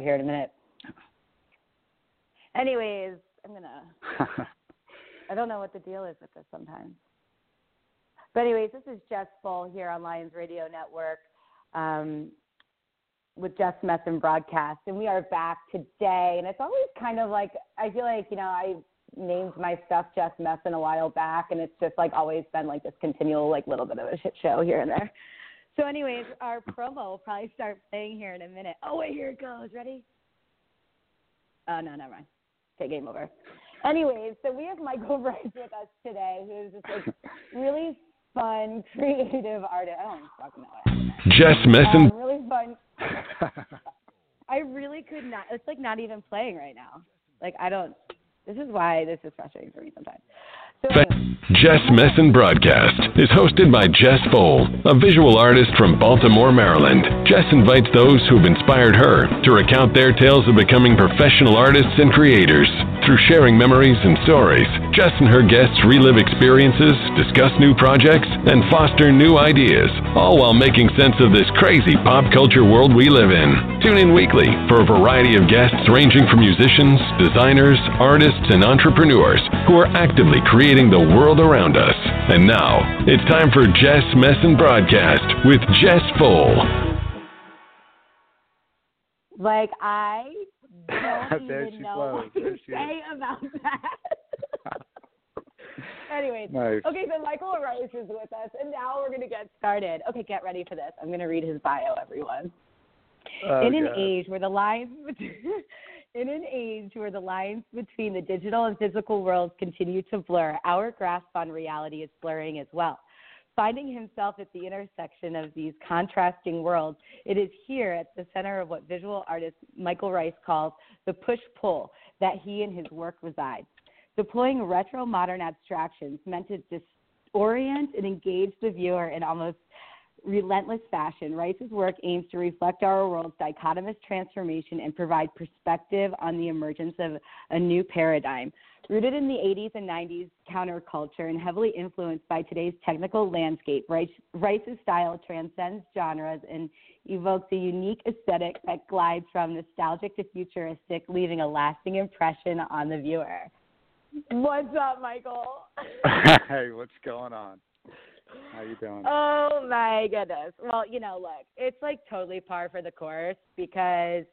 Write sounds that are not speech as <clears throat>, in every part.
playing. Here in a minute. Anyways, I'm gonna. <laughs> I don't know what the deal is with this sometimes. But anyways, this is Jess Full here on Lions Radio Network um, with Jess Messon broadcast, and we are back today. And it's always kind of like I feel like you know I named my stuff Jess Messon a while back, and it's just like always been like this continual like little bit of a shit show here and there. So, anyways, our promo will probably start playing here in a minute. Oh, wait, here it goes. Ready? Oh, no, never mind. Okay, game over. Anyways, so we have Michael <laughs> Rice with us today, who's just like really fun, <laughs> creative artist. I don't fucking know what happened there. Jess Um, really fun. <laughs> I really could not. It's like not even playing right now. Like I don't. This is why this is frustrating for me sometimes. Anyway, Jess Messon Broadcast is hosted by Jess Fowl, a visual artist from Baltimore, Maryland. Jess invites those who've inspired her to recount their tales of becoming professional artists and creators. Through sharing memories and stories, Jess and her guests relive experiences, discuss new projects, and foster new ideas, all while making sense of this crazy pop culture world we live in. Tune in weekly for a variety of guests ranging from musicians, designers, artists, and entrepreneurs who are actively creating the world around us. And now, it's time for Jess Messon Broadcast with Jess Full. like I don't <laughs> There even she know flows. what to she is. say about that. <laughs> Anyways, Nice. okay, so Michael Rice is with us, and now we're going to get started. Okay, get ready for this. I'm going to read his bio, everyone. Oh, in an God. age where the lines <laughs> in an age where the lines between the digital and physical worlds continue to blur, our grasp on reality is blurring as well. Finding himself at the intersection of these contrasting worlds, it is here at the center of what visual artist Michael Rice calls the push pull that he and his work reside. Deploying retro modern abstractions meant to disorient and engage the viewer in almost relentless fashion, Rice's work aims to reflect our world's dichotomous transformation and provide perspective on the emergence of a new paradigm. Rooted in the 80s and 90s counterculture and heavily influenced by today's technical landscape, Rice's style transcends genres and evokes a unique aesthetic that glides from nostalgic to futuristic, leaving a lasting impression on the viewer. What's up, Michael? <laughs> <laughs> hey, what's going on? How you doing? Oh my goodness. Well, you know, look, it's like totally par for the course because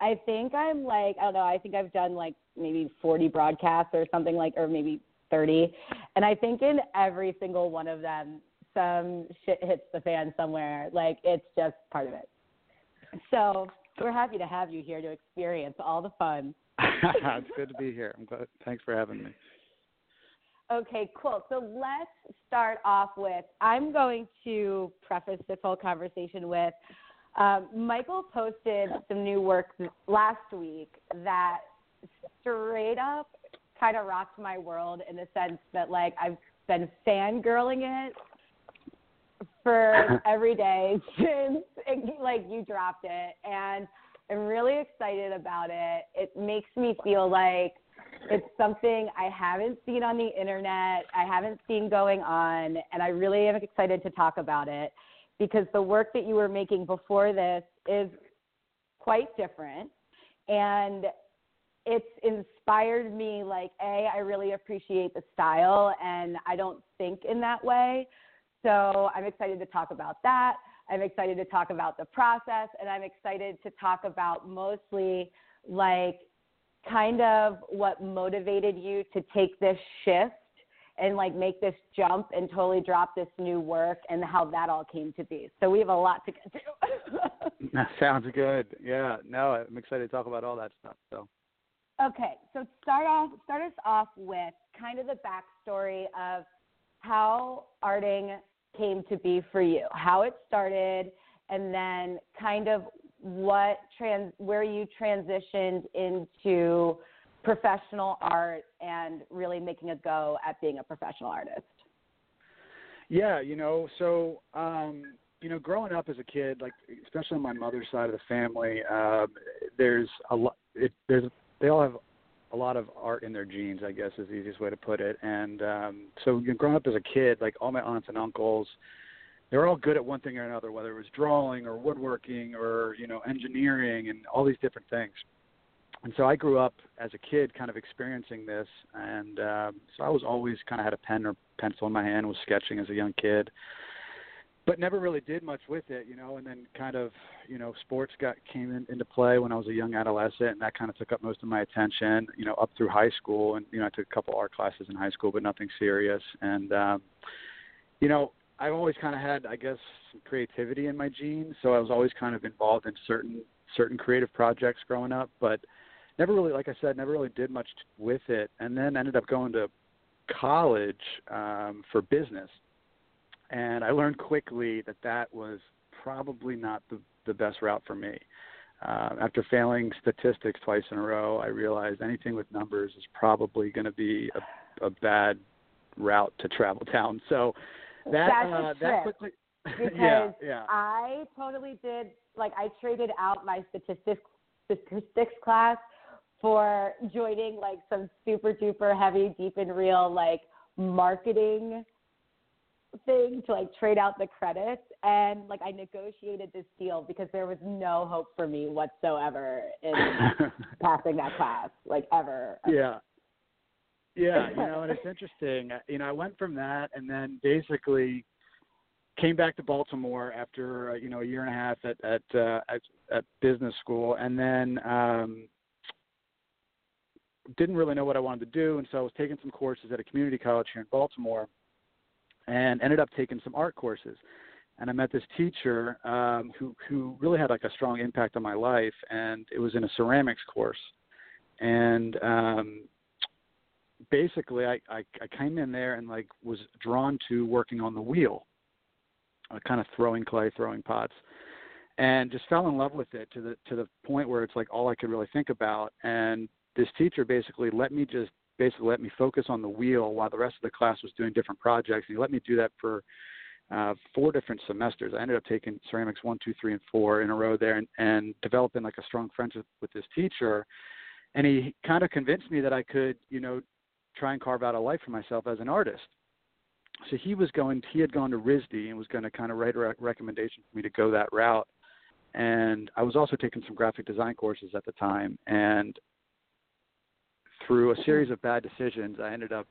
I think I'm like, I don't know, I think I've done like maybe 40 broadcasts or something like, or maybe 30. And I think in every single one of them, some shit hits the fan somewhere. Like, it's just part of it. So we're happy to have you here to experience all the fun. <laughs> it's good to be here. I'm glad. Thanks for having me. Okay, cool. So let's start off with I'm going to preface this whole conversation with um, Michael posted some new work last week that straight up kind of rocked my world in the sense that like I've been fangirling it for <laughs> every day <laughs> since it, like you dropped it and I'm really excited about it. It makes me feel like it's something I haven't seen on the internet, I haven't seen going on, and I really am excited to talk about it because the work that you were making before this is quite different. And it's inspired me like a i really appreciate the style and i don't think in that way. So i'm excited to talk about that. I'm excited to talk about the process and i'm excited to talk about mostly like kind of what motivated you to take this shift and like make this jump and totally drop this new work and how that all came to be. So we have a lot to get to. <laughs> That sounds good. Yeah. No, I'm excited to talk about all that stuff. So. okay, so start off start us off with kind of the backstory of how arting came to be for you, how it started, and then kind of what trans where you transitioned into professional art and really making a go at being a professional artist. Yeah, you know, so um, you know, growing up as a kid, like especially on my mother's side of the family, um, there's a lot. It, there's they all have a lot of art in their genes, I guess is the easiest way to put it. And um, so, you know, growing up as a kid, like all my aunts and uncles, they were all good at one thing or another, whether it was drawing or woodworking or you know engineering and all these different things. And so I grew up as a kid, kind of experiencing this, and um, so I was always kind of had a pen or pencil in my hand, was sketching as a young kid but never really did much with it, you know. And then kind of, you know, sports got came in, into play when I was a young adolescent, and that kind of took up most of my attention, you know, up through high school. And you know, I took a couple art classes in high school, but nothing serious. And um, you know, I've always kind of had, I guess, some creativity in my genes, so I was always kind of involved in certain certain creative projects growing up, but never really, like I said, never really did much with it. And then ended up going to college um, for business and I learned quickly that that was probably not the the best route for me. Uh, after failing statistics twice in a row, I realized anything with numbers is probably going to be a, a bad route to travel <laughs> down. So that That's uh, that quickly. <laughs> because yeah, yeah. I totally did like I traded out my statistics statistics class for joining like some super duper heavy deep and real like marketing thing to like trade out the credits and like I negotiated this deal because there was no hope for me whatsoever in <laughs> passing that class, like ever. Yeah. Yeah, you know, and it's <laughs> interesting. You know, I went from that and then basically came back to Baltimore after uh, you know a year and a half at at uh, at, at business school, and then um, didn't really know what I wanted to do, and so I was taking some courses at a community college here in Baltimore and ended up taking some art courses. And I met this teacher um, who who really had like a strong impact on my life, and it was in a ceramics course. And um, basically, I, I I came in there and like was drawn to working on the wheel, uh, kind of throwing clay, throwing pots, and just fell in love with it to the to the point where it's like all I could really think about. And this teacher basically let me just basically let me focus on the wheel while the rest of the class was doing different projects. And he let me do that for uh, four different semesters. I ended up taking ceramics one, two, three, and four in a row there, and, and developing like a strong friendship with this teacher. And he kind of convinced me that I could, you know, try and carve out a life for myself as an artist. So he was going. He had gone to RISD and was going to kind of write a recommendation for me to go that route. And I was also taking some graphic design courses at the time, and through a series of bad decisions, I ended up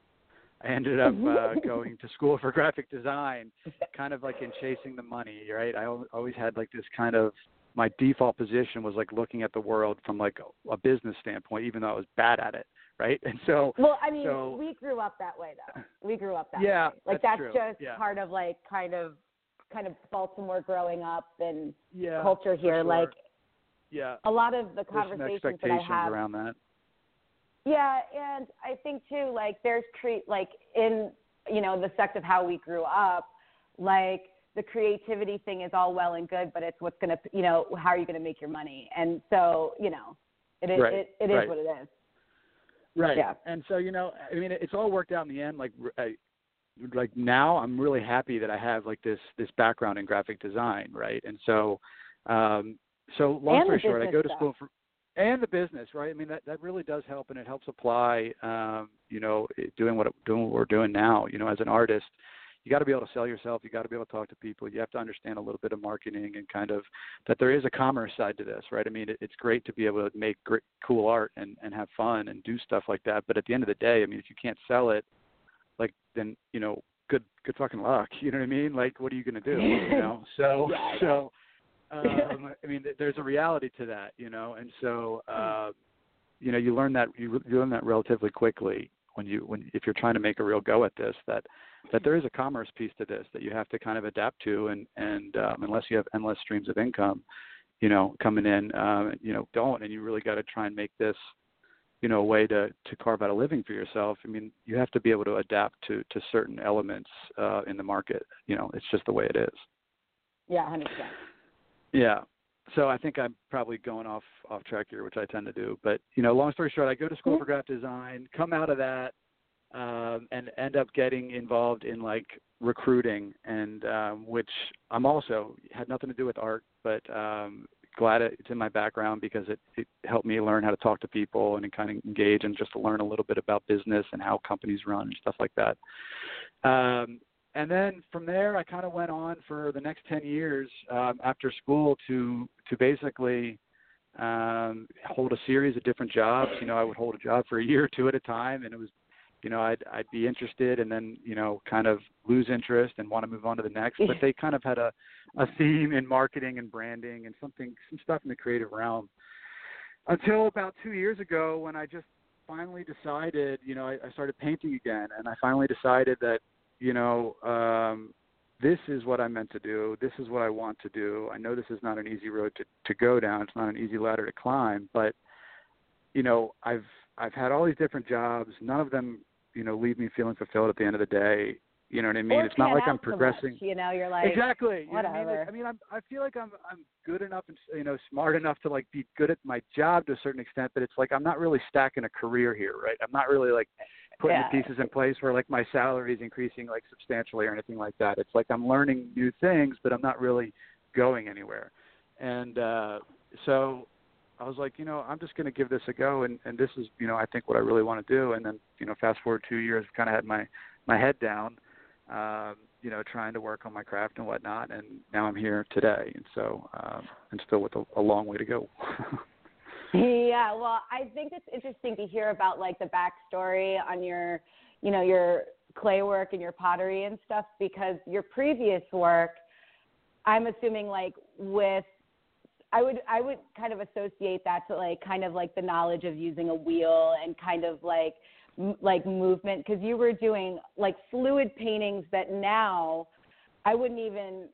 I ended up uh, going to school for graphic design, kind of like in chasing the money, right? I always had like this kind of my default position was like looking at the world from like a, business standpoint, even though I was bad at it, right? And so, well, I mean, so, we grew up that way, though. We grew up that yeah, way. Like that's, that's, just yeah. part of like kind of kind of Baltimore growing up and yeah, culture here. Sure. Like, yeah, a lot of the conversations that I have around that. Yeah, and I think too, like there's cre- like in you know the sect of how we grew up, like the creativity thing is all well and good, but it's what's gonna you know how are you gonna make your money? And so you know, it is Right, it, it is right. what it is. Right. Yeah. And so you know, I mean, it's all worked out in the end. Like, I, like now, I'm really happy that I have like this this background in graphic design, right? And so, um, so long And story short, I go to stuff. school for and the business, right? I mean, that that really does help, and it helps apply. Um, you know, doing what doing what we're doing now. You know, as an artist, you got to be able to sell yourself. You got to be able to talk to people. You have to understand a little bit of marketing and kind of that there is a commerce side to this, right? I mean, it, it's great to be able to make great, cool art and and have fun and do stuff like that. But at the end of the day, I mean, if you can't sell it, like then you know, good good fucking luck. <laughs> You know what I mean? Like, what are you gonna do? You <laughs> know? So so. Um, I mean, there's a reality to that, you know, and so uh, you know, you learn that you, you learn that relatively quickly when you when if you're trying to make a real go at this that that there is a commerce piece to this that you have to kind of adapt to and and um, unless you have endless streams of income you know coming in um, you know don't and you really got to try and make this you know a way to to carve out a living for yourself. I mean you have to be able to adapt to to certain elements uh in the market you know it's just the way it is. Yeah, hundred percent. Yeah so I think I'm probably going off off track here, which I tend to do. But you know, long story short, I go to school for graphic design, come out of that, um, and end up getting involved in like recruiting, and um, which I'm also had nothing to do with art, but um, glad it's in my background because it, it helped me learn how to talk to people and kind of engage and just to learn a little bit about business and how companies run and stuff like that. Um, and then from there, I kind of went on for the next 10 years um, after school to to basically um, hold a series of different jobs. You know, I would hold a job for a year or two at a time, and it was, you know, I'd I'd be interested and then you know kind of lose interest and want to move on to the next. But they kind of had a a theme in marketing and branding and something some stuff in the creative realm. Until about two years ago, when I just finally decided, you know, I, I started painting again, and I finally decided that you know, um, this is what I'm meant to do. This is what I want to do. I know this is not an easy road to, to go down. It's not an easy ladder to climb, but you know, I've I've had all these different jobs. None of them, you know, leave me feeling fulfilled at the end of the day. You know what I mean? Or it's not like I'm progressing. much, you know, you're like exactly. whatever. You know what I mean, like, I mean, I'm I feel like I'm I'm good enough and you know smart enough to like be good at my job to a certain extent, but it's like I'm not really stacking a career here, right? I'm not really like putting yeah. the pieces in place where like my salary is increasing like substantially or anything like that. It's like I'm learning new things, but I'm not really going anywhere. And uh so I was like, you know, I'm just going to give this a go, and and this is, you know, I think what I really want to do. And then, you know, fast forward two years, kind of had my my head down, um, you know, trying to work on my craft and whatnot. And now I'm here today, and so um, and still with a, a long way to go. <laughs> yeah, well, I think it's interesting to hear about like the backstory on your, you know, your clay work and your pottery and stuff because your previous work, I'm assuming like with I would I would kind of associate that to like kind of like the knowledge of using a wheel and kind of like like movement because you were doing like fluid paintings that now I wouldn't even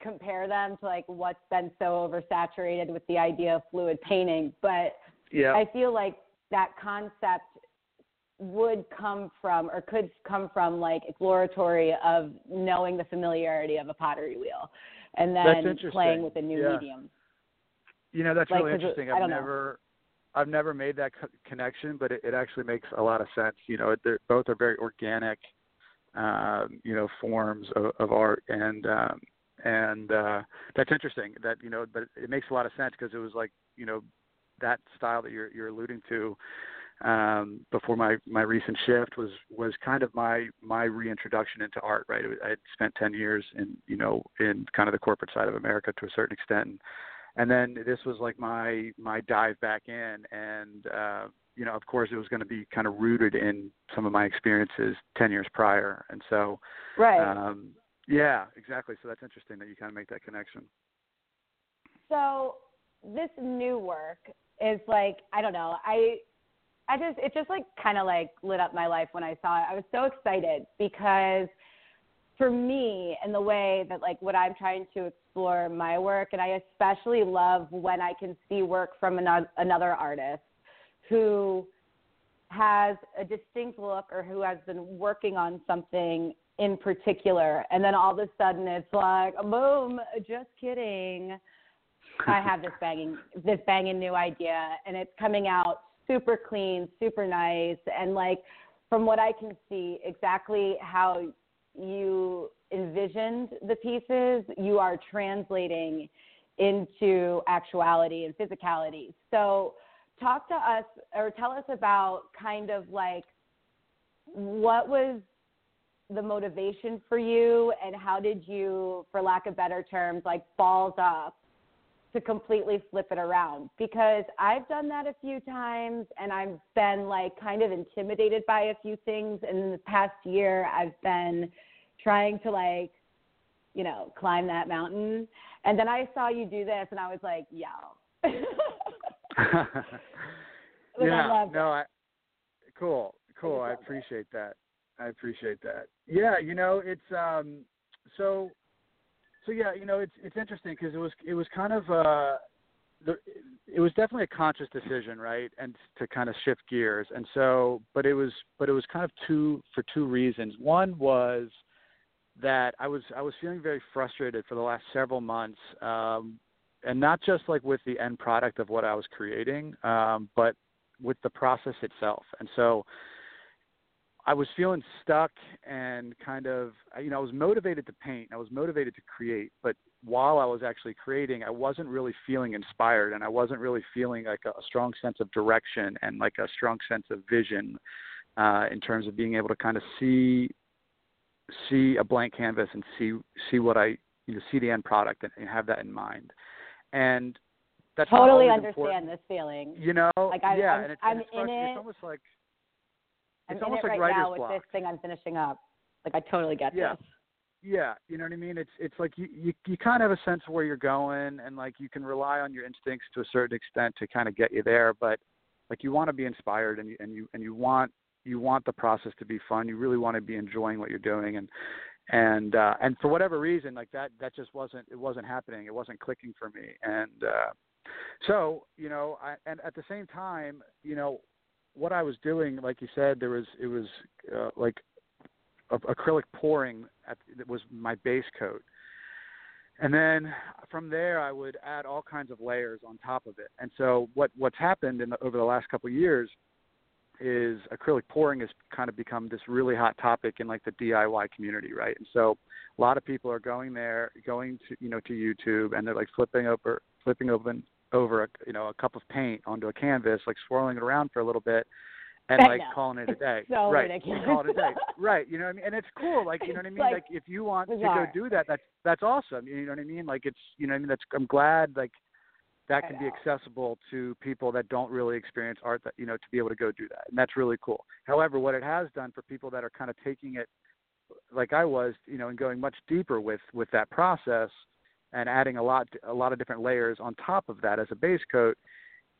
compare them to like what's been so oversaturated with the idea of fluid painting but yeah. I feel like that concept would come from or could come from like exploratory of knowing the familiarity of a pottery wheel and then playing with a new yeah. medium. You know, that's Like, really interesting. I've never I've never made that co- connection, but it, it actually makes a lot of sense. You know, they're, both are very organic, um, you know, forms of, of art, and um, and uh, that's interesting. That you know, but it makes a lot of sense because it was like you know that style that you're you're alluding to um, before my my recent shift was was kind of my my reintroduction into art. Right, I had spent ten years in you know in kind of the corporate side of America to a certain extent, and, and then this was like my my dive back in, and uh, you know of course it was going to be kind of rooted in some of my experiences ten years prior, and so Right. um, yeah, exactly. So that's interesting that you kind of make that connection. so this new work is like I don't know. I I just it just like kind of like lit up my life when I saw it. I was so excited because for me and the way that like what I'm trying to explore my work and I especially love when I can see work from another another artist who has a distinct look or who has been working on something in particular and then all of a sudden it's like boom just kidding. I have this banging this banging new idea and it's coming out super clean, super nice and like from what I can see exactly how you envisioned the pieces, you are translating into actuality and physicality. So talk to us or tell us about kind of like what was the motivation for you and how did you for lack of better terms like balls up to completely flip it around because I've done that a few times and I've been like kind of intimidated by a few things and in the past year I've been trying to like you know climb that mountain and then I saw you do this and I was like yo <laughs> I yeah, love no, I cool, cool. I it. appreciate that. I appreciate that. Yeah, you know, it's um, so, so yeah, you know, it's it's interesting because it was it was kind of uh, the it was definitely a conscious decision, right, and to kind of shift gears, and so, but it was but it was kind of two for two reasons. One was that I was I was feeling very frustrated for the last several months. Um, and not just like with the end product of what I was creating, um, but with the process itself. And so I was feeling stuck and kind of, you know, I was motivated to paint. I was motivated to create, but while I was actually creating, I wasn't really feeling inspired and I wasn't really feeling like a, a strong sense of direction and like a strong sense of vision uh, in terms of being able to kind of see see a blank canvas and see see what I you know see the end product and, and have that in mind. And that's totally understand important. this feeling. You know, like I, yeah, I'm, and it's, I'm and it's, in it. it's almost like I'm it's in almost it like right writer's now with block. this thing I'm finishing up. Like I totally get Yeah. this. Yeah, you know what I mean. It's it's like you, you you kind of have a sense of where you're going, and like you can rely on your instincts to a certain extent to kind of get you there. But like you want to be inspired, and you and you and you want you want the process to be fun. You really want to be enjoying what you're doing, and and uh, and for whatever reason, like that that just wasn't it wasn't happening. It wasn't clicking for me, and uh, so you know, I, and at the same time, you know, what I was doing, like you said, there was it was uh, like acrylic pouring at, that was my base coat. And then from there, I would add all kinds of layers on top of it. And so what what's happened in the, over the last couple of years is acrylic pouring has kind of become this really hot topic in like the DIY community, right? And so a lot of people are going there, going to you know to YouTube, and they're like flipping over flipping open over a you know a cup of paint onto a canvas, like swirling it around for a little bit, and I like know. calling it a <laughs> day. so right. Call it a day. <laughs> right. You know what I mean? And it's cool. Like you know what I mean? like Like, if you want bizarre. to go do that, that's that's awesome. You know what I mean? Like it's you know what I mean that's I'm glad like that can be accessible to people that don't really experience art that you know to be able to go do that. And that's really cool. However, what it has done for people that are kind of taking it like I was, you know, and going much deeper with with that process and adding a lot a lot of different layers on top of that as a base coat,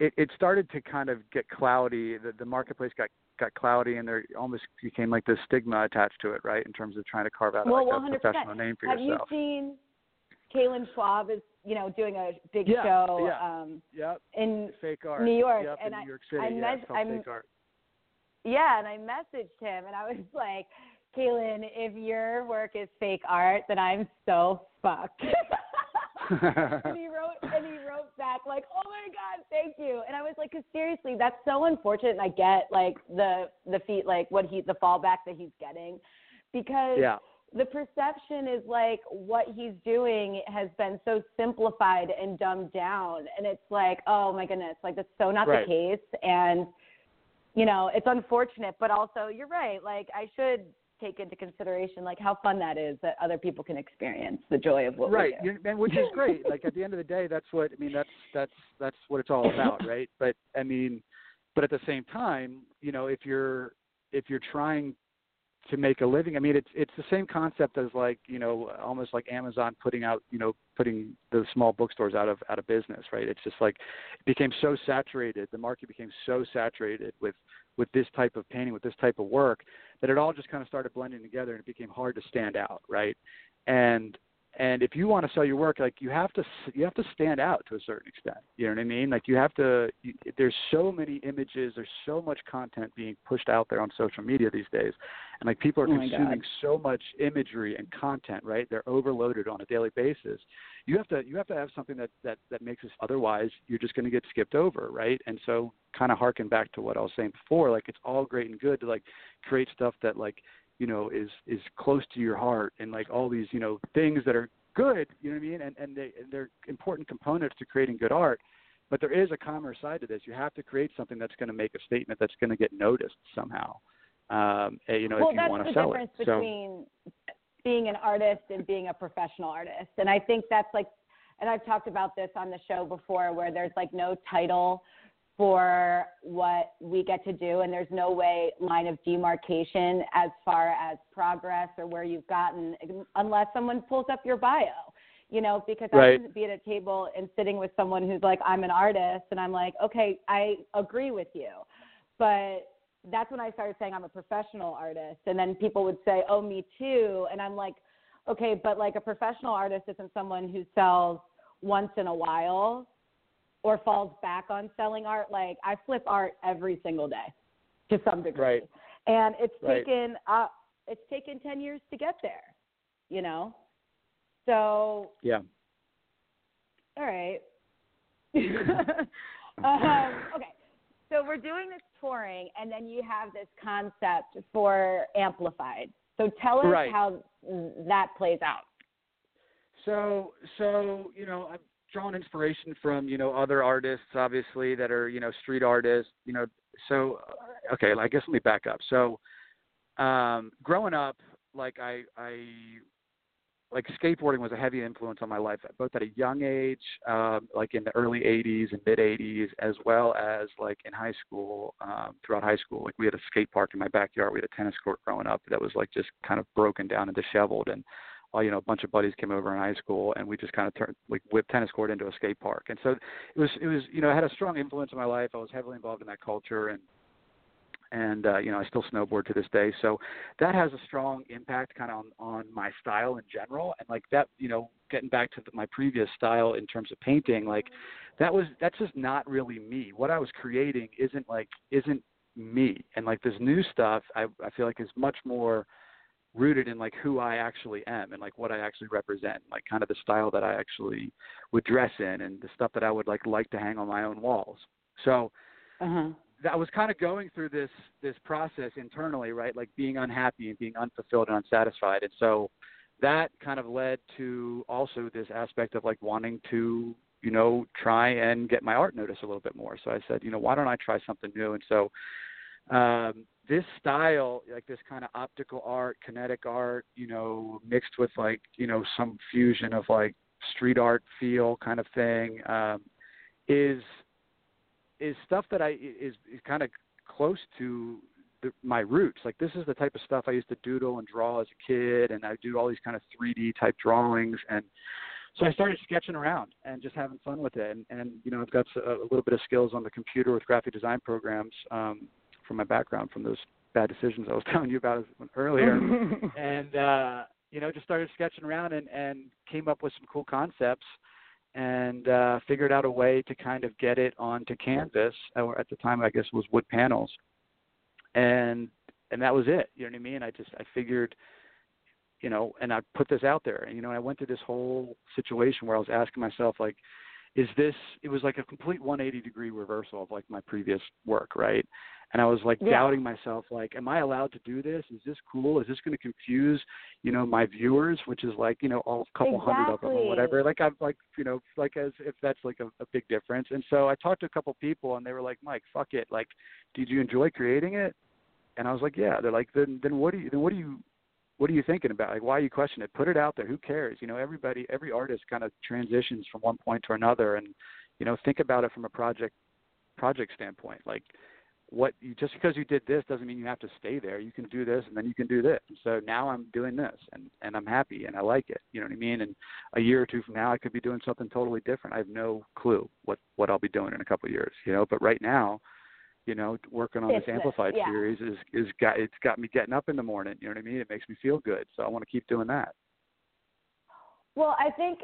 it, it started to kind of get cloudy. The, the marketplace got got cloudy, and there almost became like this stigma attached to it, right? In terms of trying to carve out well, like 100%. a professional name for Have yourself. Have you seen Kaylin Schwab is you know doing a big Yeah, show yeah. um, Yep. in Fake art. New York, Yep, and in I- New York City. I yeah, I'm- fake art. Yeah, and I messaged him and I was <laughs> like, Kaylin, if your work is fake art, then I'm so fucked. <laughs> <laughs> and he wrote and he wrote back like, "Oh my god, thank you." And I was like, "Cause seriously, that's so unfortunate." And I get like the the feet like what he the fallback that he's getting because yeah. the perception is like what he's doing has been so simplified and dumbed down and it's like oh my goodness like that's so not Right. the case and you know it's unfortunate but also you're right like i should take into consideration like how fun that is that other people can experience the joy of what right we do. you- and which is great. Like at the end of the day that's what i mean that's that's that's what it's all about <laughs> right? But i mean but at the same time you know if you're if you're trying to make a living i mean it's it's the same concept as like you know almost like amazon putting out you know putting the small bookstores out of out of business right? It's just like it became so saturated the market became so saturated with with this type of painting with this type of work that it all just kind of started blending together and it became hard to stand out right? And and if you want to sell your work like you have to you have to stand out to a certain extent you know what i mean? Like you have to you, there's so many images there's so much content being pushed out there on social media these days and like people are Oh consuming so much imagery and content right? They're overloaded on a daily basis. You have to you have to have something that that that makes us otherwise you're just going to get skipped over right? And so kind of harken back to what i was saying before like it's all great and good to like create stuff that like you know is is close to your heart and like all these you know things that are good you know what i mean? And and they and they're important components to creating good art. But there is a commerce side to this. You have to create something that's going to make a statement that's going to get noticed somehow um eh, you know well if you want to sell it so. between being an artist and being a professional artist. And i think that's like and i've talked about this on the show before where there's like no title for what we get to do and there's no way line of demarcation as far as progress or where you've gotten unless someone pulls up your bio you know because i can be at a table and sitting with someone who's like i'm an artist and i'm like okay i agree with you. But that's when i started saying i'm a professional artist and then people would say oh me too and i'm like okay but like a professional artist isn't someone who sells once in a while or falls back on selling art. Like I flip art every single day to some degree. Right. And it's Right. taken uh it's taken 10 years to get there, you know? So, yeah all right. <laughs> <laughs> um, okay, so we're doing this touring, and then you have this concept for Amplified. So tell us Right. how that plays out. So, so you know, drawn inspiration from you know other artists, obviously that are you know street artists. You know, so okay, I guess let me back up. So, um, growing up, like I, I, like skateboarding was a heavy influence on my life, both at a young age, um, like in the early '80s and mid '80s, as well as like in high school. Um, throughout high school, like we had a skate park in my backyard. We had a tennis court growing up that was like just kind of broken down and disheveled, and you know, a bunch of buddies came over in high school, and we just kind of turned like whipped tennis court into a skate park. And so it was, it was, you know, it had a strong influence in my life. I was heavily involved in that culture, and and uh, you know, I still snowboard to this day. So that has a strong impact kind of on on my style in general. And like that, you know, getting back to the, my previous style in terms of painting, like that was that's just not really me. What I was creating isn't like isn't me. And like this new stuff, I I feel like is much more rooted in like who I actually am and like what I actually represent, like kind of the style that I actually would dress in and the stuff that I would like like to hang on my own walls. So Uh-huh. I was kind of going through this this process internally, right? Like being unhappy and being unfulfilled and unsatisfied. And so that kind of led to also this aspect of like wanting to, you know, try and get my art noticed a little bit more. So I said, you know, why don't I try something new? And so um this style, like this kind of optical art, kinetic art, you know, mixed with like, you know, some fusion of like street art feel kind of thing, um, is is stuff that I is, is kind of close to the, my roots. Like this is the type of stuff I used to doodle and draw as a kid, and I do all these kind of 3D type drawings, and so I started sketching around and just having fun with it. And, and you know, I've got a, a little bit of skills on the computer with graphic design programs um, from my background from those bad decisions I was <laughs> telling you about earlier, <laughs> and uh, you know, just started sketching around and, and came up with some cool concepts and uh, figured out a way to kind of get it onto canvas, or at the time I guess was wood panels, and and that was it. You know what I mean? I just I figured, you know, and I put this out there, and you know, I went through this whole situation where I was asking myself like, is this? It was like a complete 180 degree reversal of like my previous work, right? And I was like Yeah. doubting myself, like, am I allowed to do this? Is this cool? Is this going to confuse, you know, my viewers, which is like, you know, all a couple hundred of them or whatever. Like I'm like, you know, like as if that's like a, a big difference. And so I talked to a couple people, and they were like, Mike, fuck it. Like, did you enjoy creating it? And I was like, yeah. They're like, then then what do you then what do you what are you thinking about? Like, why are you questioning it? Put it out there. Who cares? You know, everybody, every artist kind of transitions from one point to another, and you know, think about it from a project project standpoint. Like, what you just because you did this doesn't mean you have to stay there. You can do this, and then you can do this. And so now I'm doing this, and and I'm happy, and I like it. You know what I mean? And a year or two from now, I could be doing something totally different. I have no clue what what I'll be doing in a couple of years. You know, but right now. You know, working on It's this amplified yeah. series is is got it's got me getting up in the morning. You know what I mean? It makes me feel good, so I want to keep doing that. Well, I think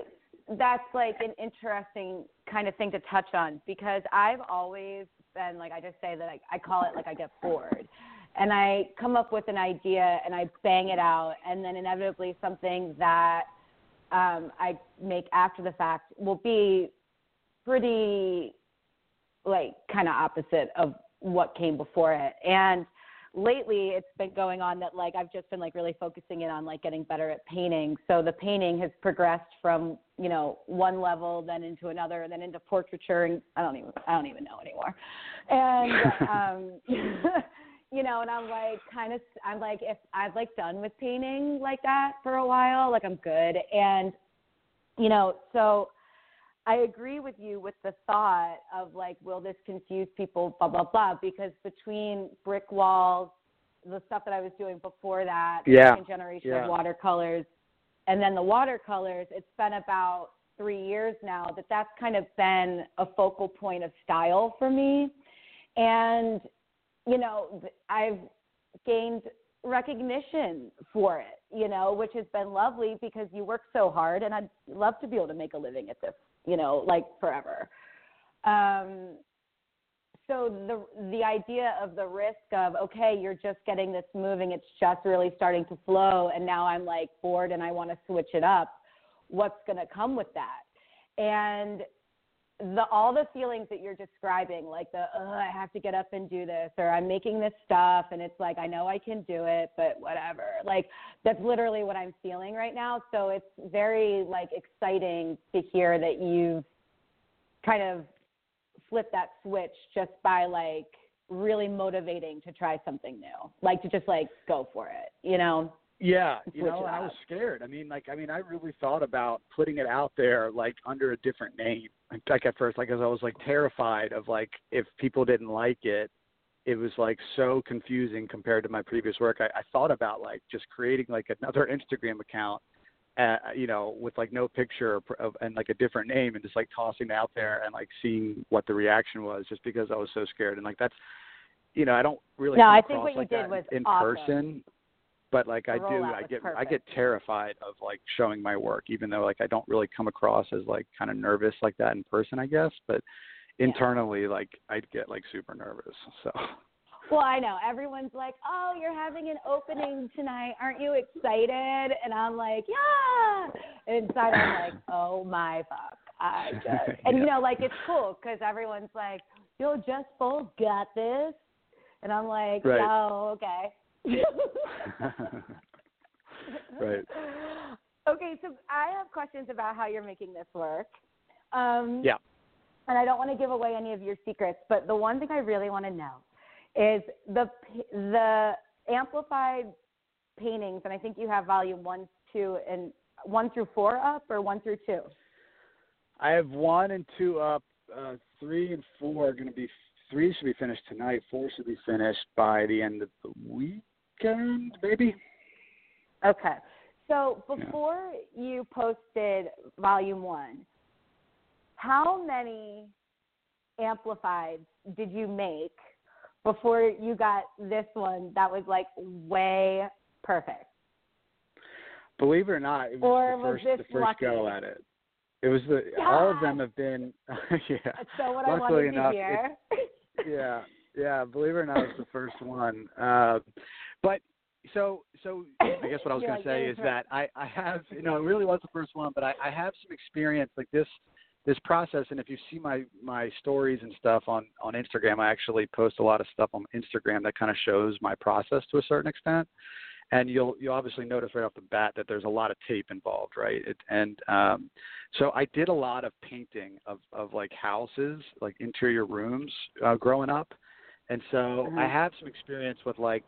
that's like an interesting kind of thing to touch on because I've always been like I just say that I, I call it like I get bored. And I come up with an idea and I bang it out and then inevitably something that um, I make after the fact will be pretty like kind of opposite of what came before it. And lately it's been going on that like I've just been like really focusing in on like getting better at painting. So the painting has progressed from, you know, one level then into another then into portraiture and I don't even I don't even know anymore. And <laughs> um <laughs> you know, and I'm like kind of I'm like if I've like done with painting like that for a while, like I'm good. And you know, so I agree with you with the thought of like, will this confuse people, blah, blah, blah, because between brick walls, the stuff that I was doing before that, Yeah. second generation Yeah. of watercolors, and then the watercolors, it's been about three years now that that's kind of been a focal point of style for me. And, you know, I've gained recognition for it, you know, which has been lovely because you work so hard and I'd love to be able to make a living at this, you know, like forever. Um, so the the idea of the risk of okay, you're just getting this moving, it's just really starting to flow, and now I'm like bored and I want to switch it up. What's going to come with that? And the all the feelings that you're describing, like the I have to get up and do this, or I'm making this stuff, and it's like I know I can do it, but whatever. Like that's literally what I'm feeling right now. So it's very like exciting to hear that you've kind of flipped that switch just by like really motivating to try something new, like to just like go for it, you know. Yeah, <laughs> you know, and I was scared. I mean, like, I mean, I really thought about putting it out there, like, under a different name. Like at first, like, as I was like terrified of like if people didn't like it, it was like so confusing compared to my previous work. I, I thought about like just creating like another <laughs> Instagram account, uh, you know, with like no picture of, and like a different name, and just like tossing it out there and like seeing what the reaction was, just because I was so scared. And like that's, you know, I don't really. No, I think what you like did was in awesome. person but like I do, I get I get terrified of like showing my work, even though like I don't really come across as like kind of nervous like that in person, I guess. But Yeah. internally, like I'd get like super nervous. <laughs> So Well, I know everyone's like, "Oh, you're having an opening tonight, aren't you excited?" And I'm like, "Yeah." And inside, I'm like, <laughs> "Oh my fuck!" I <laughs> just and you know, like it's cool because everyone's like, "Yo, Jess Bull got this," and I'm like, Right. "Oh, okay." <laughs> Right. Okay, so I have questions about how you're making this work. Um, Yeah. And I don't want to give away any of your secrets, but the one thing I really want to know is the the amplified paintings, and I think you have volume one, two, and one through four up, or one through two. I have one and two up. Uh, three and four are going to be three should be finished tonight. Four should be finished by the end of the weekend, maybe. Okay. So Yeah. before you posted volume one, how many amplifieds did you make before you got this one that was like way perfect? Believe it or not, it was Or the was first this the first go lucky? at it. It was the all of them have been <laughs> yeah. So what I Luckily wanted to enough, hear. yeah, <laughs> yeah. Believe it or not, it's the first one. Uh, but so, so I guess what I was going to say is that I, I have, you know, it really was the first one, but I, I have some experience like this, this process. And if you see my my stories and stuff on on Instagram, I actually post a lot of stuff on Instagram that kind of shows my process to a certain extent. And you'll you'll obviously notice right off the bat that there's a lot of tape involved, right? It, and um, so I did a lot of painting of of like houses, like interior rooms, uh, growing up, and so I Uh-huh. have some experience with like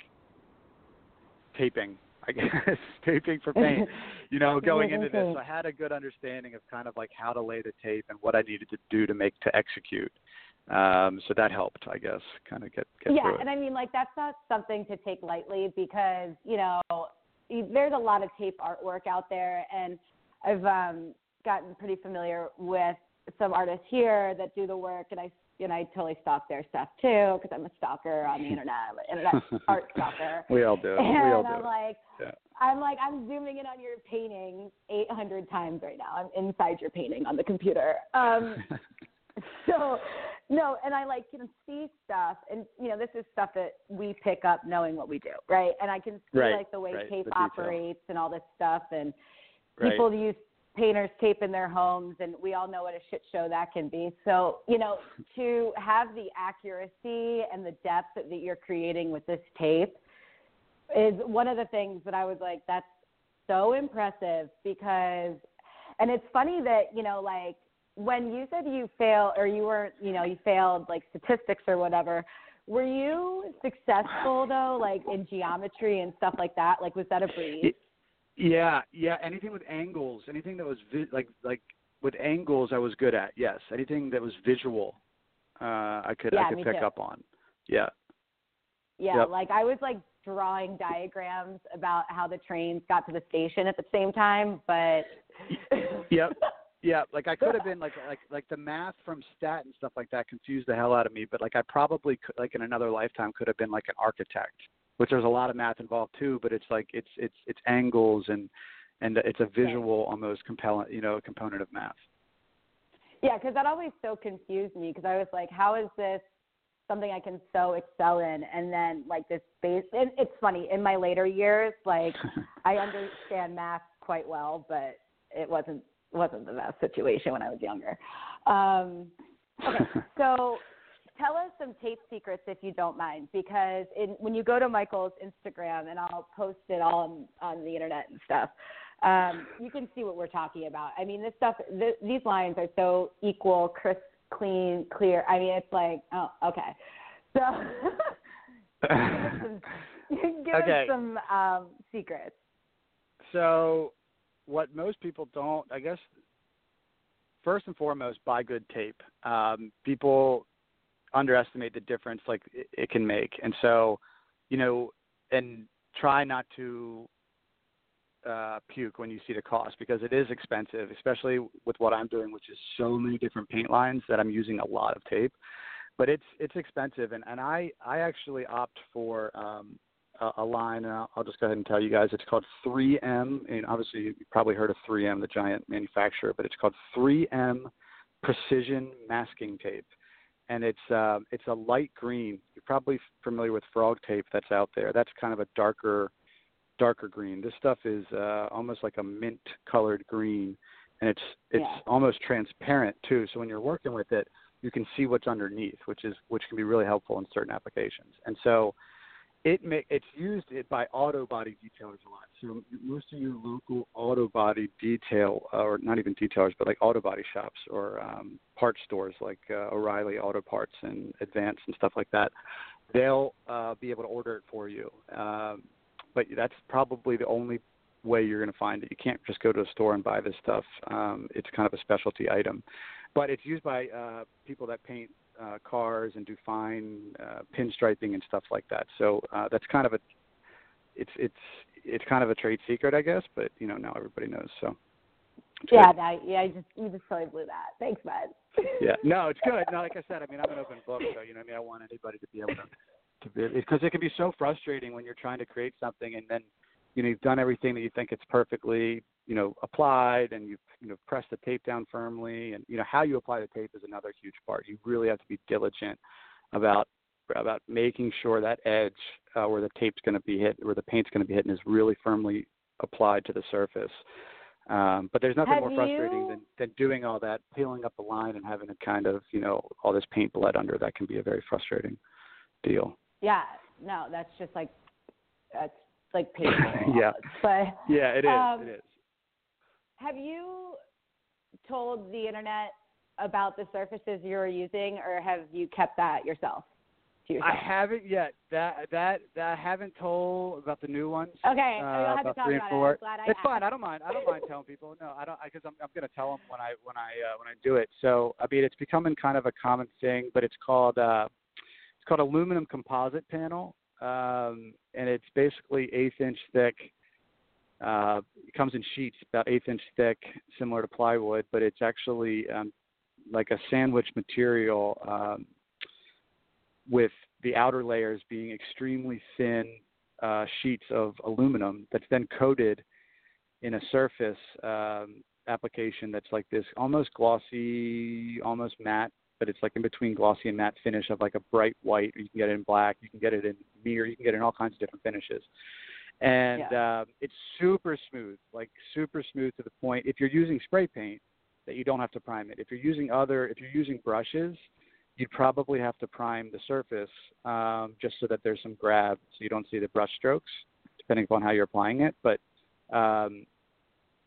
taping, I <laughs> guess, taping for paint. <laughs> You know, going into this, so I had a good understanding of kind of like how to lay the tape and what I needed to do to make to execute. Um, so that helped, I guess, kind of get get yeah, and I mean, like that's not something to take lightly because you know there's a lot of tape artwork out there, and I've um, gotten pretty familiar with some artists here that do the work, and I and I totally stalk their stuff too because I'm a stalker on the internet, I'm an internet <laughs> art stalker. we all do it. And we all do I'm like, Yeah. I'm like, I'm zooming in on your painting 800 times right now. I'm inside your painting on the computer. Um, <laughs> so no and i like can see stuff and you know this is stuff that we pick up knowing what we do right and i can see Right, like the way right, tape the operates and all this stuff and Right. people use painters tape in their homes and we all know what a shit show that can be. So you know to have the accuracy and the depth that you're creating with this tape is one of the things that i was like that's so impressive because and it's funny that you know like when you said you failed or you weren't you know you failed like statistics or whatever were you successful though like in geometry and stuff like that? Like was that a breeze Yeah, yeah. Anything with angles, anything that was vi- like like with angles, I was good at. Yes, anything that was visual, uh, I could Yeah, I could pick too. up on. Yeah, yeah Yep. like i was like drawing diagrams about how the trains got to the station at the same time but yep, <laughs> yeah. Like I could have been like like like the math from stat and stuff like that confused the hell out of me. But like I probably could, like in another lifetime could have been like an architect, which there's a lot of math involved too. But it's like it's it's it's angles and and it's a visual almost compelling you know component of math. Yeah, because that always so confused me because I was like, how is this something I can so excel in? And then like this base, and it's funny in my later years, like <laughs> I understand math quite well, but it wasn't wasn't the best situation when I was younger. Um, okay, <laughs> so tell us some tape secrets if you don't mind, because in, when you go to Michael's Instagram, and I'll post it all on, on the internet and stuff, um, you can see what we're talking about. I mean, this stuff, th- these lines are so equal, crisp, clean, clear. I mean, it's like, oh, okay. So <laughs> give us some, give Okay. us some um, secrets. So, what most people don't, I guess, first and foremost, buy good tape. Um, people underestimate the difference like it, it can make, and so, you know, and try not to uh, puke when you see the cost because it is expensive, especially with what I'm doing, which is so many different paint lines that I'm using a lot of tape. But it's it's expensive, and and I I actually opt for um, a, a line, and I'll, I'll just go ahead and tell you guys. It's called 3M, and obviously you probably heard of 3M, the giant manufacturer, but it's called 3M Precision Masking Tape, and it's uh, it's a light green. You're probably familiar with frog tape that's out there. That's kind of a darker darker green. This stuff is uh, almost like a mint colored green, and it's it's Yeah. almost transparent too. So when you're working with it, you can see what's underneath, which is which can be really helpful in certain applications. And so it may, it's used it by auto body detailers a lot. So most of your local auto body detail, or not even detailers, but like auto body shops or um, parts stores like uh, O'Reilly Auto Parts and Advance and stuff like that, they'll uh, be able to order it for you. Um, but that's probably the only way you're going to find it. You can't just go to a store and buy this stuff. Um, it's kind of a specialty item, but it's used by uh, people that paint uh, cars and do fine uh, pinstriping and stuff like that. So uh, that's kind of a it's it's it's kind of a trade secret, I guess. But you know now everybody knows. So Yeah, that, yeah, I just you just totally blew that. Thanks, bud. yeah. <laughs> No, it's good. No, like I said, I mean I'm an open book, so you know I mean I want anybody to be able to to be because it can be so frustrating when you're trying to create something and then you know you've done everything that you think it's perfectly you know applied and you've you know pressed the tape down firmly and you know how you apply the tape is another huge part. You really have to be diligent about about making sure that edge uh, where the tape's going to be hit where the paint's going to be hitting is really firmly applied to the surface. Um, but there's nothing Have more frustrating you- than, than doing all that peeling up the line and having it kind of you know all this paint bled under. That can be a very frustrating deal. Yeah, no, that's just like that's like painful. <laughs> Yeah. But yeah it is. Um, it is have you told the internet about the surfaces you're using, or have you kept that yourself yourself? I haven't yet. That that that I haven't told about the new ones. Okay, uh, you'll have to talk three about and four. it. I'm glad I it's asked. fine. I don't mind. I don't mind telling people. No, I don't because I'm I'm going to tell them when I when I uh, when I do it. So I mean, it's becoming kind of a common thing, but it's called uh, it's called aluminum composite panel, um, and it's basically eighth inch thick. Uh, it comes in sheets about eighth inch thick, similar to plywood, but it's actually um, like a sandwich material um, with the outer layers being extremely thin uh, sheets of aluminum that's then coated in a surface um, application that's like this almost glossy, almost matte, but it's like in between glossy and matte finish of like a bright white. You can get it in black, you can get it in mirror, you can get it in all kinds of different finishes. And um, it's super smooth, like super smooth to the point. If you're using spray paint, that you don't have to prime it. If you're using other, if you're using brushes, you'd probably have to prime the surface um, just so that there's some grab, so you don't see the brush strokes, depending upon how you're applying it. But um,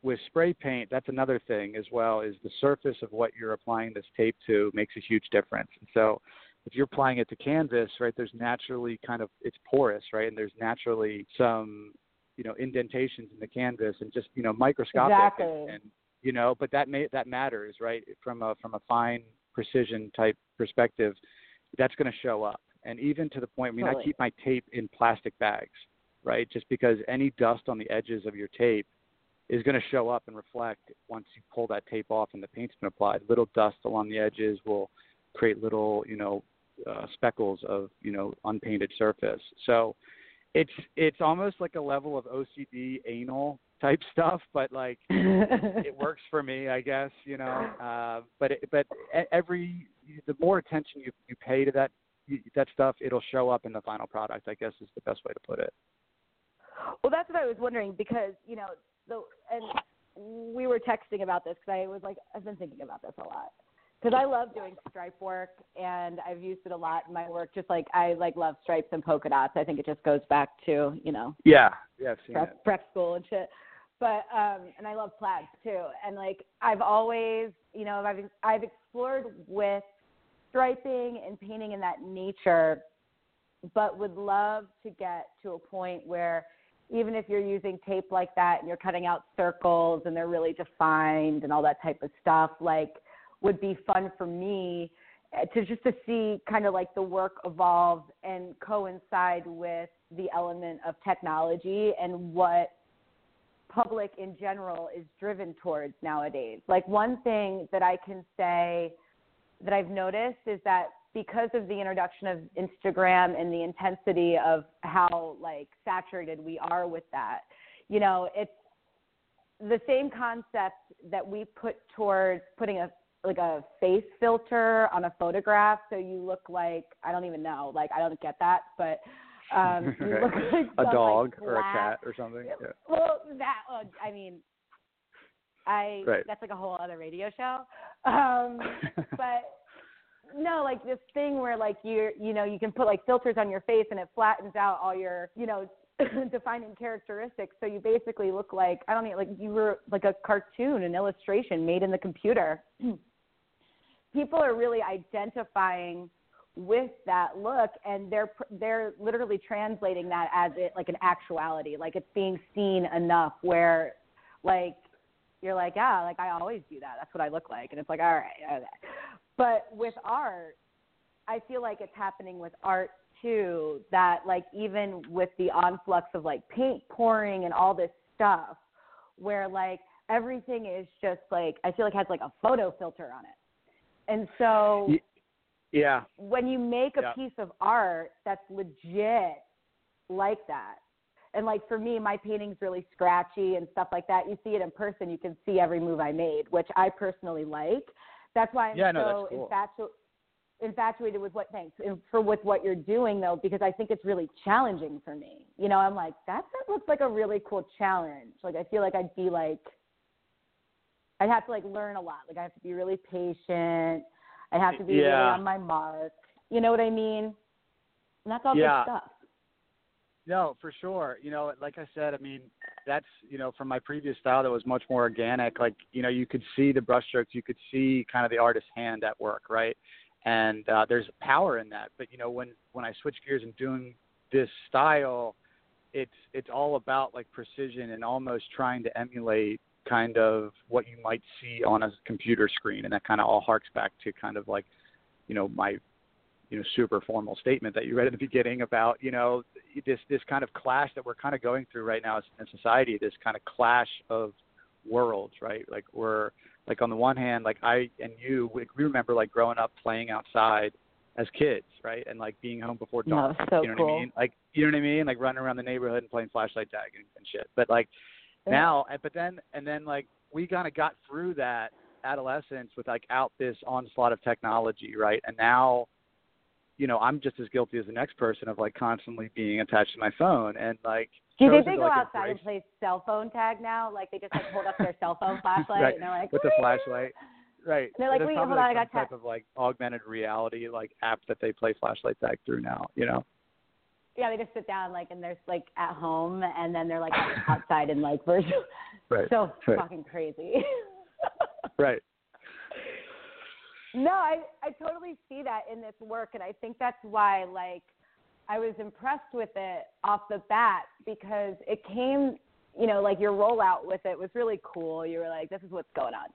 with spray paint, that's another thing as well. Is the surface of what you're applying this tape to makes a huge difference. And so, if you're applying it to canvas, right, there's naturally kind of it's porous, right, and there's naturally some you know indentations in the canvas and just you know microscopic Exactly. and, and you know but that may that matters right from a from a fine precision type perspective that's going to show up and even to the point i mean Totally. i keep my tape in plastic bags right just because any dust on the edges of your tape is going to show up and reflect once you pull that tape off and the paint's been applied little dust along the edges will create little you know uh, speckles of you know unpainted surface so it's it's almost like a level of ocd anal type <laughs> stuff but like it <laughs> works for me, I guess, you know. Uh, but it, but every the more attention you you pay to that that stuff, it'll show up in the final product. I guess is the best way to put it. Well, that's what I was wondering because you know the and we were texting about this because I was like I've been thinking about this a lot because I love doing stripe work and I've used it a lot in my work. Just like I like love stripes and polka dots. I think it just goes back to you know Yeah, yeah, I've seen prep, it. prep school and shit. But um, and I love plaids too. And like I've always, you know, I've I've explored with striping and painting in that nature, but would love to get to a point where even if you're using tape like that and you're cutting out circles and they're really defined and all that type of stuff, like would be fun for me uh, to just to see kind of like the work evolve and coincide with the element of technology and what public in general is driven towards nowadays. Like one thing that I can say that I've noticed is that because of the introduction of Instagram and the intensity of how like saturated we are with that, you know, it's the same concept that we put towards putting a like a face filter on a photograph so you look like I don't even know, like I don't get that, but um <laughs> you Right. look like A dog like, or a cat or something. Yeah. well, that uh, I mean, I Right. that's like a whole other radio show. Um, <laughs> but no, like this thing where like you're, you know, you can put like filters on your face and it flattens out all your, you know, <laughs> defining characteristics. So you basically look like I don't know, like you were like a cartoon, an illustration made in the computer. <clears throat> People are really identifying with that look and they're they're literally translating that as it like an actuality like it's being seen enough where like you're like yeah like i always do that. That's what i look like. And it's like all right okay. but with art i feel like it's happening with art too that like even with the influx of like paint pouring and all this stuff where like everything is just like i feel like has like a photo filter on it and so Yeah. when you make a Yeah. piece of art that's legit like that and like for me my painting's really scratchy and stuff like that you see it in person you can see every move i made which i personally like that's why i'm Yeah, no, so cool. infatu- infatuated with what thanks for with what you're doing though because i think it's really challenging for me you know i'm like that that looks like a really cool challenge like i feel like i'd be like i'd have to like learn a lot like i have to be really patient i have to be really on my mark you know what i mean and that's all Yeah. good stuff No, for sure. You know, like I said, I mean, that's you know, from my previous style that was much more organic. Like, you know, you could see the brushstrokes, you could see kind of the artist's hand at work, right? And uh, there's power in that. But you know, when when I switch gears and doing this style, it's it's all about like precision and almost trying to emulate kind of what you might see on a computer screen, and that kind of all harks back to kind of like, you know, my you know super formal statement that you read at the beginning about you know this this kind of clash that we're kind of going through right now in society this kind of clash of worlds right? Like we're like on the one hand like i and you we, we remember like growing up playing outside as kids right? And like being home before dark it's so you know what i mean? Like you know what i mean? Like running around the neighborhood and playing flashlight tag and, and shit. But like Yeah. now but then and then like we kind of got through that adolescence with like out this onslaught of technology right? And now you know i'm just as guilty as the next person of like constantly being attached to my phone and like Do you think they go like, outside and play cell phone tag now? Like they just like hold up their <laughs> cell phone flashlight Right, and they're like with the flashlight. Right. They're like, There's "Wait, probably, hold on, like, I some got type of like augmented reality like app that they play flashlight tag through now you know Yeah, they just sit down like and they're like at home and then they're like <laughs> outside and like virtual. right So Right. fucking crazy. <laughs> right No, I I totally see that in this work, and I think that's why like I was impressed with it off the bat because it came, you know, like your rollout with it was really cool. You were like, this is what's going on,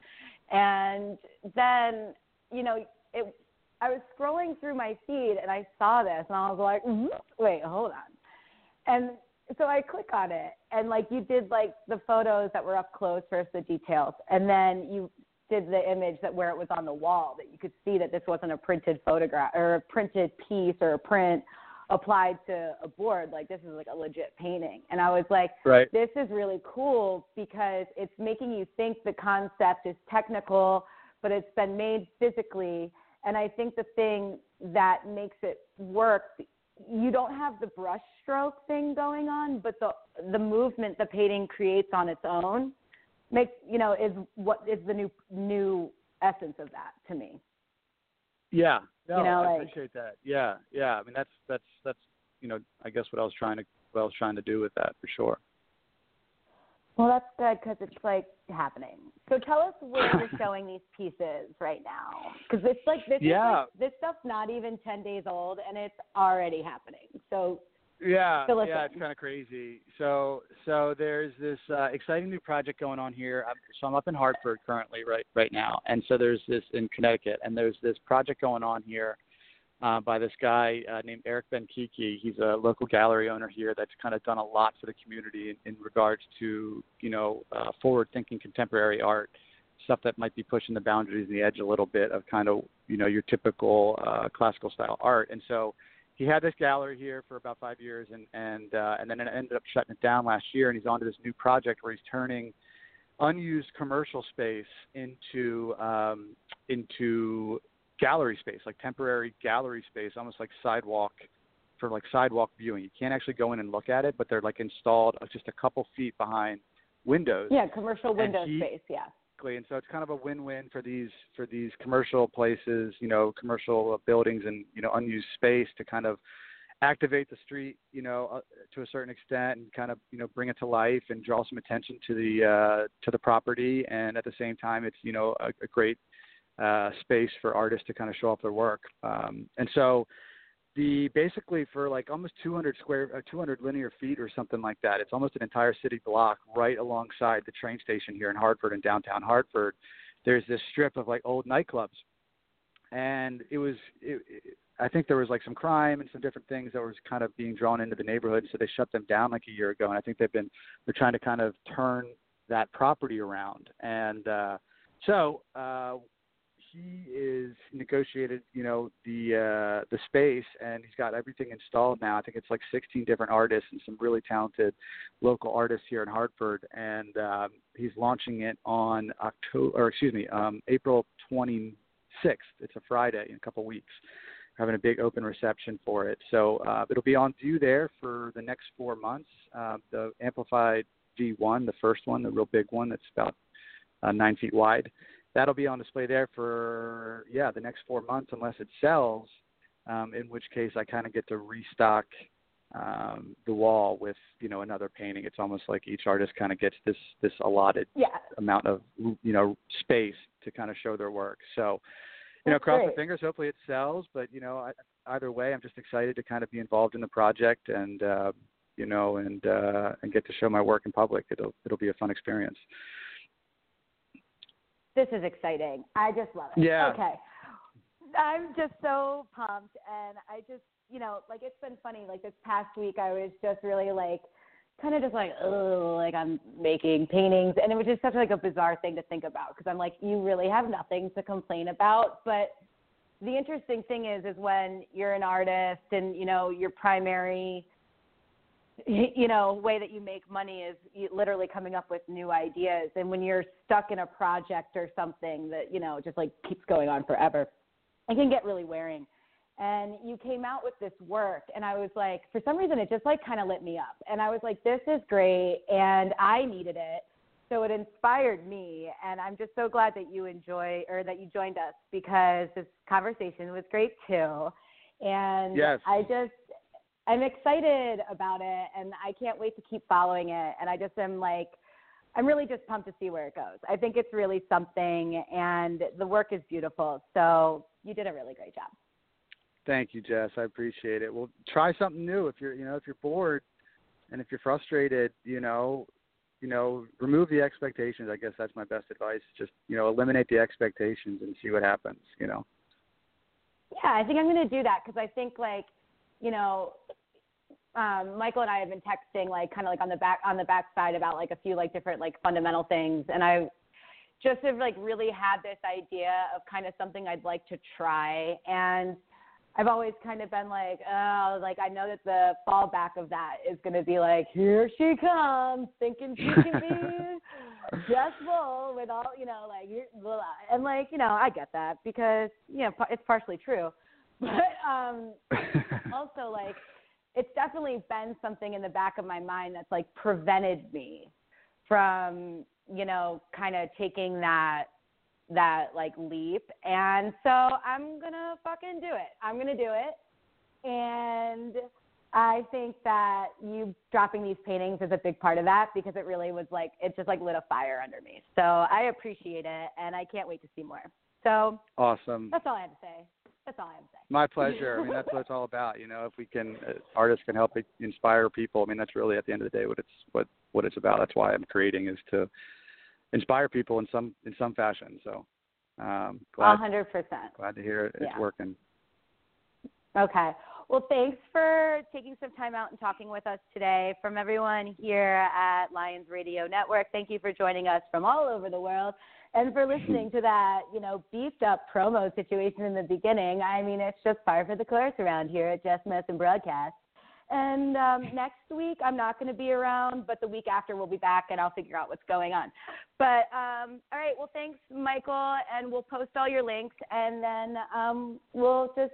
and then you know it. I was scrolling through my feed and I saw this and I was like, mm wait, hold on, and so I click on it and like you did like the photos that were up close versus the details, and then you did the image that where it was on the wall that you could see that this wasn't a printed photograph or a printed piece or a print applied to a board. Like this is like a legit painting. And i was like right. this is really cool because it's making you think the concept is technical but it's been made physically and i think the thing that makes it work you don't have the brush stroke thing going on but the the movement the painting creates on its own makes you know is what is the new new essence of that to me Yeah. No, you know, I like, appreciate that. Yeah, yeah. I mean, that's that's that's you know, I guess what I was trying to what I was trying to do with that for sure. Well, that's good because it's like happening. So tell us where you're <laughs> showing these pieces right now, because it's like this. Yeah. Is like, this stuff's not even ten days old, and it's already happening. So Yeah, yeah, in. it's kind of crazy. So, so there's this uh, exciting new project going on here. I'm, so I'm up in Hartford currently, right, right now, and so there's this in Connecticut, and there's this project going on here uh, by this guy uh, named Eric Benkiki. He's a local gallery owner here that's kind of done a lot for the community in, in regards to, you know, uh, forward-thinking contemporary art, stuff that might be pushing the boundaries and the edge a little bit of kind of, you know, your typical uh, classical style art, and so he had this gallery here for about five years, and and uh, and then it ended up shutting it down last year. And he's on to this new project where he's turning unused commercial space into um, into gallery space, like temporary gallery space, almost like sidewalk for like sidewalk viewing. You can't actually go in and look at it, but they're like installed just a couple feet behind windows. yeah, commercial window he- space. Yeah. Exactly, and so it's kind of a win-win for these for these commercial places, you know, commercial buildings and you know unused space to kind of activate the street, you know, uh, to a certain extent, and kind of you know bring it to life and draw some attention to the uh, to the property, and at the same time, it's you know a, a great uh, space for artists to kind of show off their work, um, and so the basically for like almost 200 square uh, 200 linear feet or something like that it's almost an entire city block right alongside the train station here in hartford in downtown hartford. There's this strip of like old nightclubs. And it was it, it, i think there was like some crime and some different things that was kind of being drawn into the neighborhood so they shut them down like a year ago. And i think they've been they're trying to kind of turn that property around. And uh so uh he is negotiated, you know, the uh, the space, and he's got everything installed now. I think it's like 16 different artists and some really talented local artists here in Hartford, and um, he's launching it on October, or excuse me, um, April 26th. It's a Friday in a couple weeks. We're having a big open reception for it, so uh, it'll be on view there for the next four months. Uh, the amplified V1, the first one, the real big one, that's about uh, nine feet wide that'll be on display there for yeah the next four months unless it sells um, in which case i kind of get to restock um, the wall with you know another painting it's almost like each artist kind of gets this this allotted Yeah. amount of you know space to kind of show their work so you know cross great. my fingers hopefully it sells but you know I, either way i'm just excited to kind of be involved in the project and uh you know and uh and get to show my work in public it'll it'll be a fun experience This is exciting. I just love it. Yeah. Okay. I'm just so pumped and I just, you know, like it's been funny. Like this past week I was just really like kind of just like, oh, like I'm making paintings and it was just such like a bizarre thing to think about because I'm like, you really have nothing to complain about. But the interesting thing is, is when you're an artist and, you know, your primary <laughs> you know way that you make money is you literally coming up with new ideas. And when you're stuck in a project or something that you know just like keeps going on forever it can get really wearing. And you came out with this work and i was like for some reason it just like kind of lit me up. And i was like this is great and i needed it. So it inspired me and i'm just so glad that you enjoy or that you joined us because this conversation was great too. And Yes. i just I'm excited about it and I can't wait to keep following it. And I just am like, I'm really just pumped to see where it goes. I think it's really something and the work is beautiful. So you did a really great job. Thank you, Jess. I appreciate it. Well, try something new. If you're, you know, if you're bored and if you're frustrated, you know, you know, remove the expectations. I guess that's my best advice. Just, you know, eliminate the expectations and see what happens. You know. Yeah, I think I'm going to do that because I think like, you know, um, Michael and I have been texting like kind of like on the back on the back side about like a few like different like fundamental things, and I just have like really had this idea of kind of something I'd like to try, and I've always kind of been like, oh, like I know that the fallback of that is going to be like, here she comes, thinking she can be <laughs> Bull with all, you know, like, you're- blah, blah. and like, you know, I get that because you know it's partially true, <laughs> but um, <laughs> also like it's definitely been something in the back of my mind that's like prevented me from you know kind of taking that that like leap. And so I'm gonna fucking do it. I'm gonna do it. And I think that you dropping these paintings is a big part of that because it really was like it just like lit a fire under me. So I appreciate it and I can't wait to see more. So awesome. That's all I have to say. That's all I have to say. My pleasure. I mean, that's what it's all about. You know, if we can, uh, artists can help inspire people. I mean, that's really at the end of the day what it's what what it's about. That's why I'm creating is to inspire people in some in some fashion. So, um, glad. hundred percent. Glad to hear it. it's yeah. working. Okay. Well, thanks for taking some time out and talking with us today. From everyone here at Lions Radio Network, thank you for joining us from all over the world and for <laughs> listening to that, you know, beefed up promo situation in the beginning. I mean, it's just par for the course around here at Jess Medicine Broadcast. And um, <laughs> next week, I'm not going to be around, but the week after, we'll be back and I'll figure out what's going on. But um, all right, well, thanks, Michael, and we'll post all your links, and then um, we'll just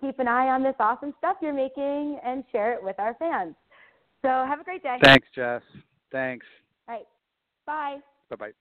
keep an eye on this awesome stuff you're making and share it with our fans. So have a great day. Thanks, Jess. Thanks. All right. Bye. Bye bye.